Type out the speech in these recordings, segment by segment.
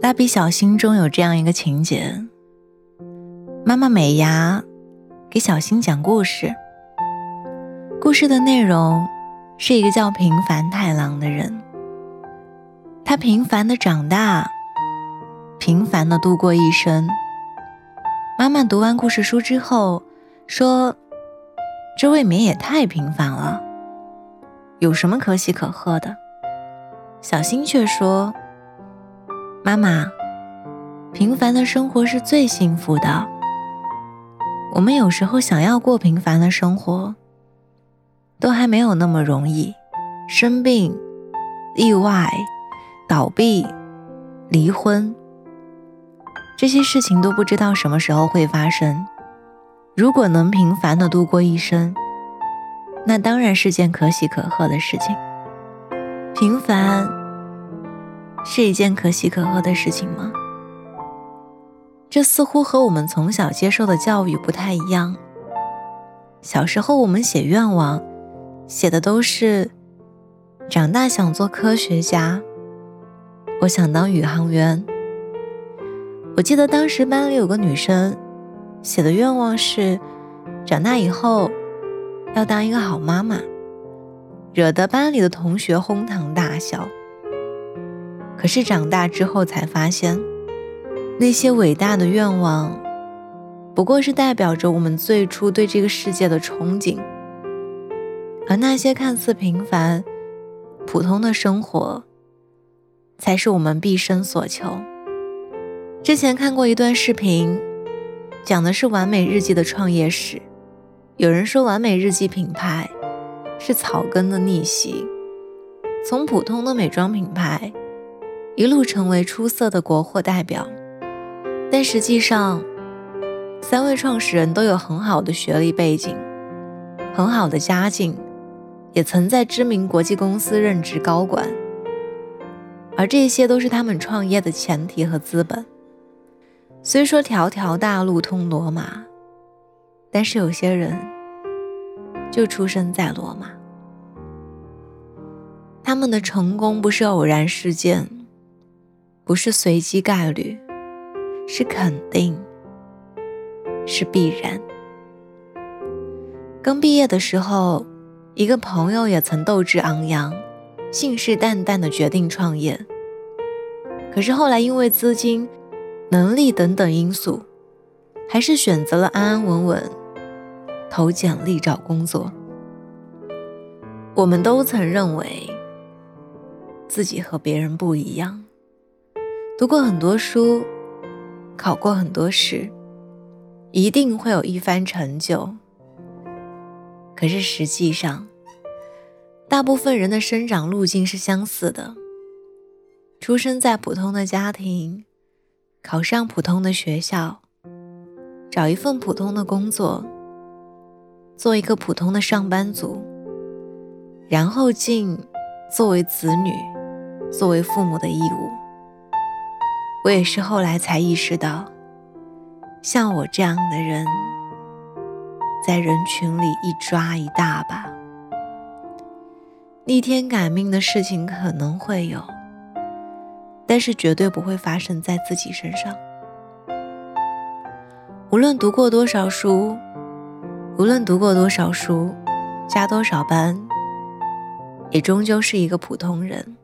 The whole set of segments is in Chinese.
蜡笔小新中有这样一个情节：妈妈美伢给小新讲故事，故事的内容是一个叫平凡太郎的人，他平凡的长大，平凡的度过一生。妈妈读完故事书之后说：“这未免也太平凡了，有什么可喜可贺的？”小新却说。妈妈，平凡的生活是最幸福的。我们有时候想要过平凡的生活，都还没有那么容易。生病、意外、倒闭、离婚，这些事情都不知道什么时候会发生。如果能平凡的度过一生，那当然是件可喜可贺的事情。平凡。是一件可喜可贺的事情吗？这似乎和我们从小接受的教育不太一样。小时候我们写愿望，写的都是长大想做科学家，我想当宇航员。我记得当时班里有个女生，写的愿望是长大以后要当一个好妈妈，惹得班里的同学哄堂大笑。可是长大之后才发现，那些伟大的愿望，不过是代表着我们最初对这个世界的憧憬，而那些看似平凡、普通的生活，才是我们毕生所求。之前看过一段视频，讲的是完美日记的创业史。有人说，完美日记品牌是草根的逆袭，从普通的美妆品牌。一路成为出色的国货代表，但实际上，三位创始人都有很好的学历背景，很好的家境，也曾在知名国际公司任职高管，而这些都是他们创业的前提和资本。虽说条条大路通罗马，但是有些人就出生在罗马，他们的成功不是偶然事件。不是随机概率，是肯定，是必然。刚毕业的时候，一个朋友也曾斗志昂扬、信誓旦旦的决定创业。可是后来因为资金、能力等等因素，还是选择了安安稳稳投简历找工作。我们都曾认为自己和别人不一样。读过很多书，考过很多试，一定会有一番成就。可是实际上，大部分人的生长路径是相似的：出生在普通的家庭，考上普通的学校，找一份普通的工作，做一个普通的上班族，然后尽作为子女、作为父母的义务。我也是后来才意识到，像我这样的人，在人群里一抓一大把，逆天改命的事情可能会有，但是绝对不会发生在自己身上。无论读过多少书，无论读过多少书，加多少班，也终究是一个普通人。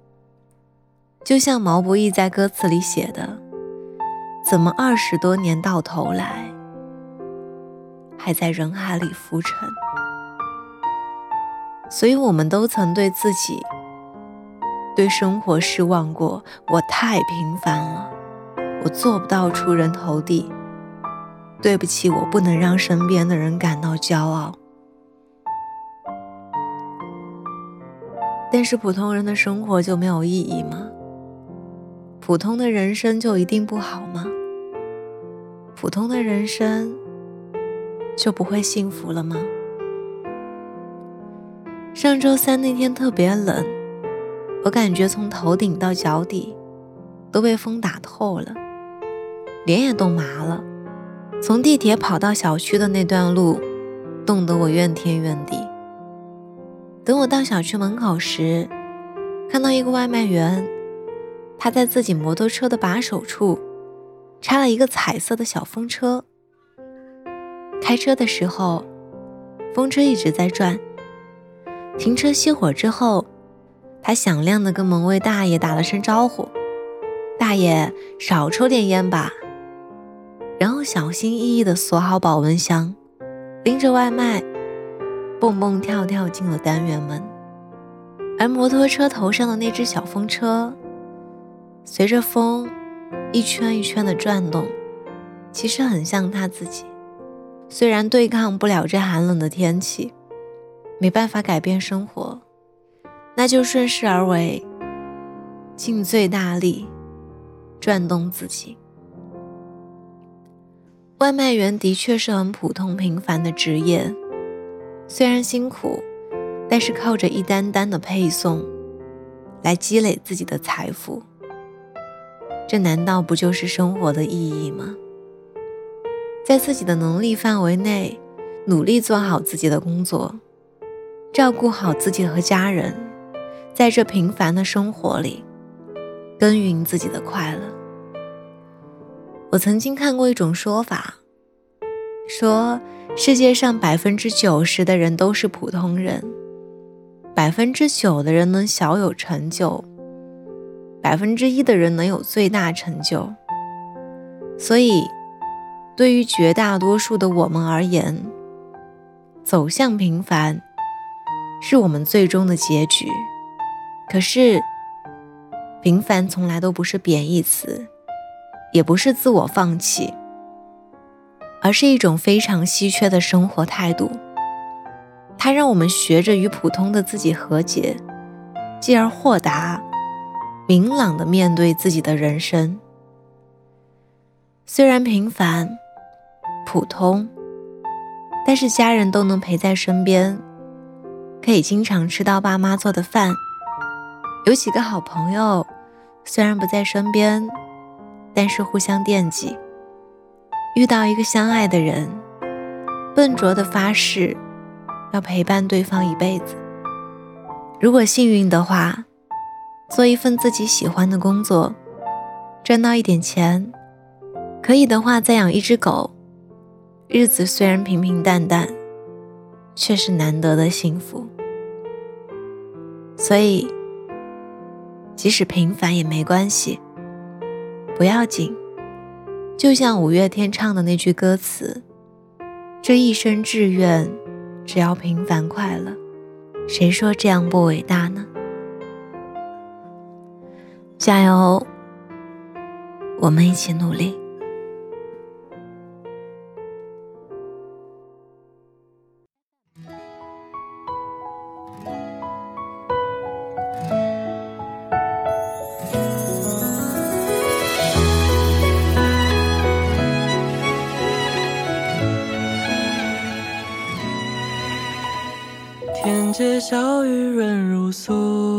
就像毛不易在歌词里写的：“怎么二十多年到头来，还在人海里浮沉？”所以，我们都曾对自己、对生活失望过。我太平凡了，我做不到出人头地。对不起，我不能让身边的人感到骄傲。但是，普通人的生活就没有意义吗？普通的人生就一定不好吗？普通的人生就不会幸福了吗？上周三那天特别冷，我感觉从头顶到脚底都被风打透了，脸也冻麻了。从地铁跑到小区的那段路，冻得我怨天怨地。等我到小区门口时，看到一个外卖员。他在自己摩托车的把手处插了一个彩色的小风车。开车的时候，风车一直在转。停车熄火之后，他响亮的跟门卫大爷打了声招呼：“大爷，少抽点烟吧。”然后小心翼翼的锁好保温箱，拎着外卖，蹦蹦跳跳进了单元门。而摩托车头上的那只小风车，随着风一圈一圈的转动，其实很像他自己。虽然对抗不了这寒冷的天气，没办法改变生活，那就顺势而为，尽最大力转动自己。外卖员的确是很普通平凡的职业，虽然辛苦。但是靠着一单单的配送，来积累自己的财富，这难道不就是生活的意义吗？在自己的能力范围内，努力做好自己的工作，照顾好自己和家人，在这平凡的生活里，耕耘自己的快乐。我曾经看过一种说法，说世界上百分之九十的人都是普通人。百分之九的人能小有成就，百分之一的人能有最大成就。所以，对于绝大多数的我们而言，走向平凡是我们最终的结局。可是，平凡从来都不是贬义词，也不是自我放弃，而是一种非常稀缺的生活态度。它让我们学着与普通的自己和解，继而豁达、明朗的面对自己的人生。虽然平凡、普通，但是家人都能陪在身边，可以经常吃到爸妈做的饭。有几个好朋友，虽然不在身边，但是互相惦记。遇到一个相爱的人，笨拙的发誓。要陪伴对方一辈子。如果幸运的话，做一份自己喜欢的工作，赚到一点钱，可以的话再养一只狗，日子虽然平平淡淡，却是难得的幸福。所以，即使平凡也没关系，不要紧。就像五月天唱的那句歌词：“这一生志愿。”只要平凡快乐，谁说这样不伟大呢？加油，我们一起努力。天街小雨润如酥，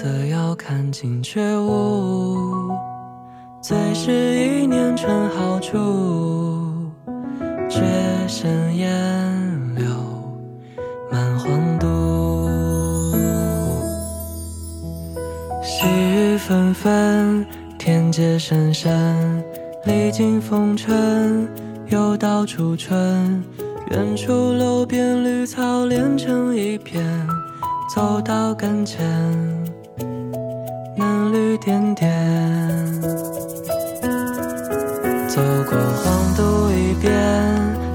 色遥看尽却无。最是一年春好处，绝胜烟柳满荒都。细雨纷纷，天阶深深，历经风尘，又到初春。远处楼边绿草连成一片，走到跟前，点点。走过黄渡一边，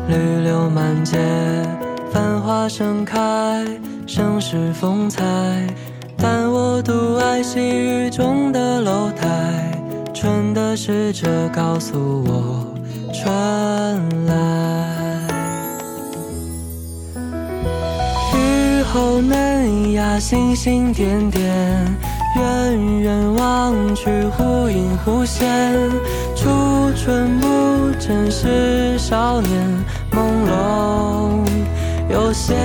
绿柳满街，繁花盛开，盛世风采。但我独爱细雨中的楼台，春的使者告诉我，春来。雨后嫩芽，星星点点，远远望去，忽隐忽现。初春不正是少年朦胧有限？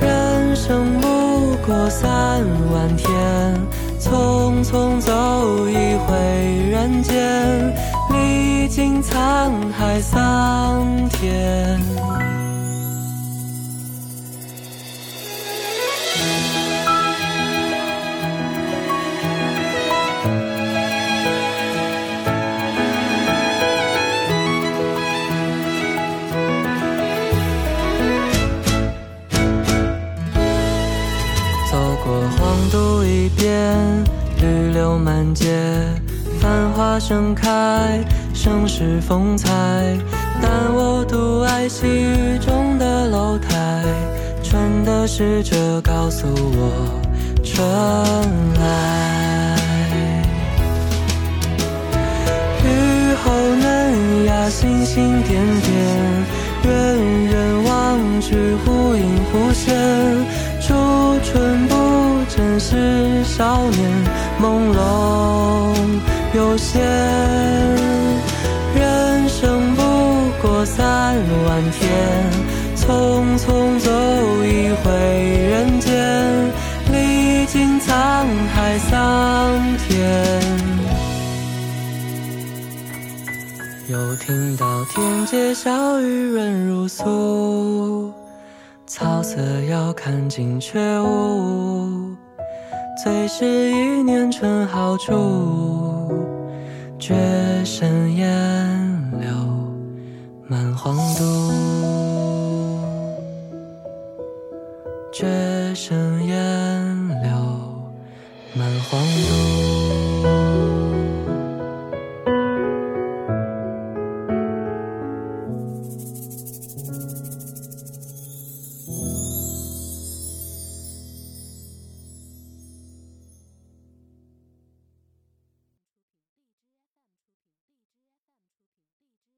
人生不过三万天，匆匆走一回人间，历经沧海桑田。盛开，盛世风采。但我独爱细雨中的楼台，春的使者告诉我春来。雨后嫩芽，星星点点，远远望去，忽隐忽现。初春不真是少年，朦胧限。人生不过三万天，匆匆走一回人间，历尽沧海桑田。又听到天街小雨润如酥，草色遥看近却无。最是一年春好处，绝尘烟柳满皇都。绝尘烟柳满皇都。